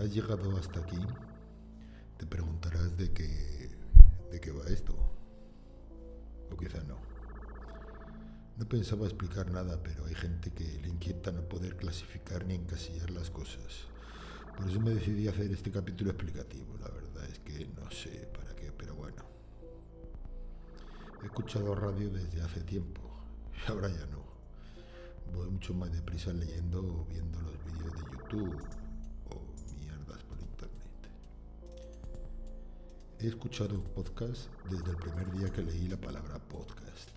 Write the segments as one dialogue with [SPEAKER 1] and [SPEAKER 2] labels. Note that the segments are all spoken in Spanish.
[SPEAKER 1] has llegado hasta aquí, te preguntarás de qué, de qué va esto. O quizá no. No pensaba explicar nada, pero hay gente que le inquieta no poder clasificar ni encasillar las cosas. Por eso me decidí hacer este capítulo explicativo. La verdad es que no sé para qué, pero bueno. He escuchado radio desde hace tiempo y ahora ya no. Voy mucho más deprisa leyendo o viendo los vídeos de YouTube He escuchado podcast desde el primer día que leí la palabra podcast.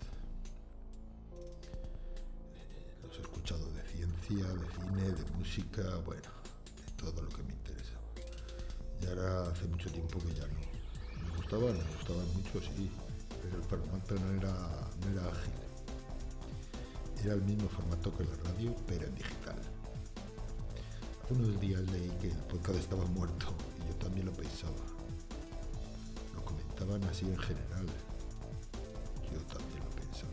[SPEAKER 1] Los he escuchado de ciencia, de cine, de música, bueno, de todo lo que me interesa. Y ahora hace mucho tiempo que ya no. Me gustaban, me gustaban mucho, sí, pero el formato no era, no era ágil. Era el mismo formato que la radio, pero en digital. Hace unos días leí que el podcast estaba muerto y yo también lo pensaba. Lo comentaban así en general. Yo también lo pensaba.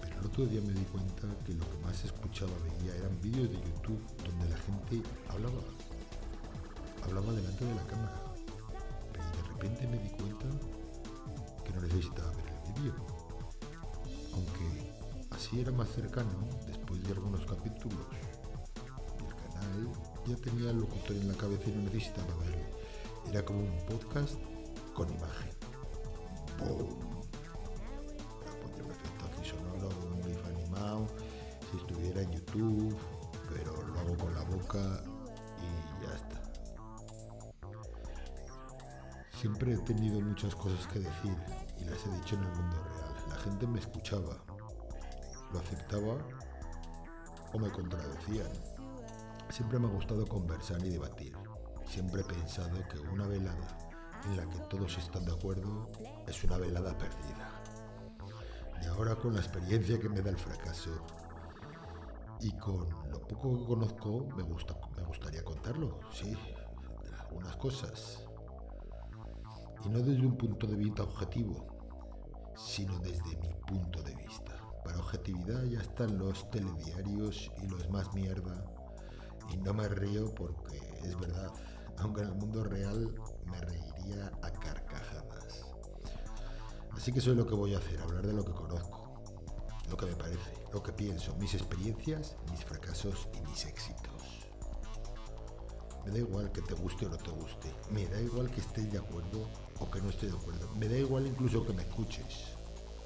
[SPEAKER 1] Pero el otro día me di cuenta que lo que más escuchaba veía eran vídeos de YouTube donde la gente hablaba. Hablaba delante de la cámara. Pero de repente me di cuenta que no necesitaba ver el vídeo. Aunque así era más cercano después de algunos capítulos. El canal ya tenía el locutor en la cabeza y no necesitaba verlo. Era como un podcast con imagen. ¡Boom! Pondría un efecto aquí sonoro, un GIF animado, si estuviera en YouTube, pero lo hago con la boca y ya está. Siempre he tenido muchas cosas que decir y las he dicho en el mundo real. La gente me escuchaba, lo aceptaba o me contradecían. Siempre me ha gustado conversar y debatir. Siempre he pensado que una velada en la que todos están de acuerdo es una velada perdida. Y ahora con la experiencia que me da el fracaso y con lo poco que conozco, me, gusta, me gustaría contarlo, sí, algunas cosas. Y no desde un punto de vista objetivo, sino desde mi punto de vista. Para objetividad ya están los telediarios y los más mierda. Y no me río porque es verdad, aunque en el mundo real me reiría a carcajadas. Así que eso es lo que voy a hacer, hablar de lo que conozco, lo que me parece, lo que pienso, mis experiencias, mis fracasos y mis éxitos. Me da igual que te guste o no te guste, me da igual que estés de acuerdo o que no estés de acuerdo, me da igual incluso que me escuches,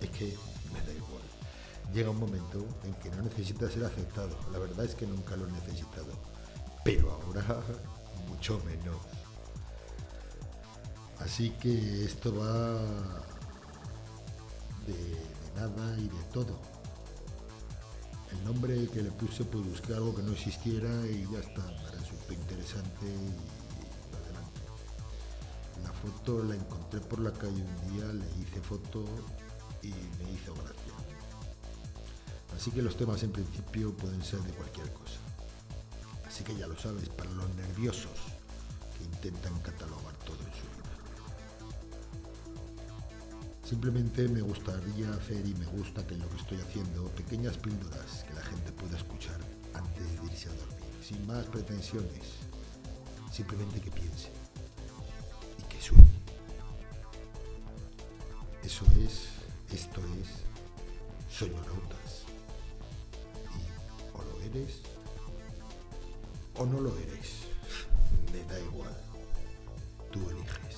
[SPEAKER 1] es que me da igual. Llega un momento en que no necesitas ser aceptado, la verdad es que nunca lo he necesitado, pero ahora mucho menos. Así que esto va de, nada y de todo. El nombre que le puse pues busqué algo que no existiera y ya está, me resultó interesante y adelante. La foto la encontré por la calle un día, le hice foto y me hizo gracia. Así que los temas en principio pueden ser de cualquier cosa. Que ya lo sabes, para los nerviosos que intentan catalogar todo en su vida. Simplemente me gustaría hacer y me gusta que lo que estoy haciendo pequeñas píldoras que la gente pueda escuchar antes de irse a dormir, sin más pretensiones, simplemente que piense y que sueñe. Eso es, esto es Soñonautas. Y o lo eres o no lo eres. Me da igual. Tú eliges.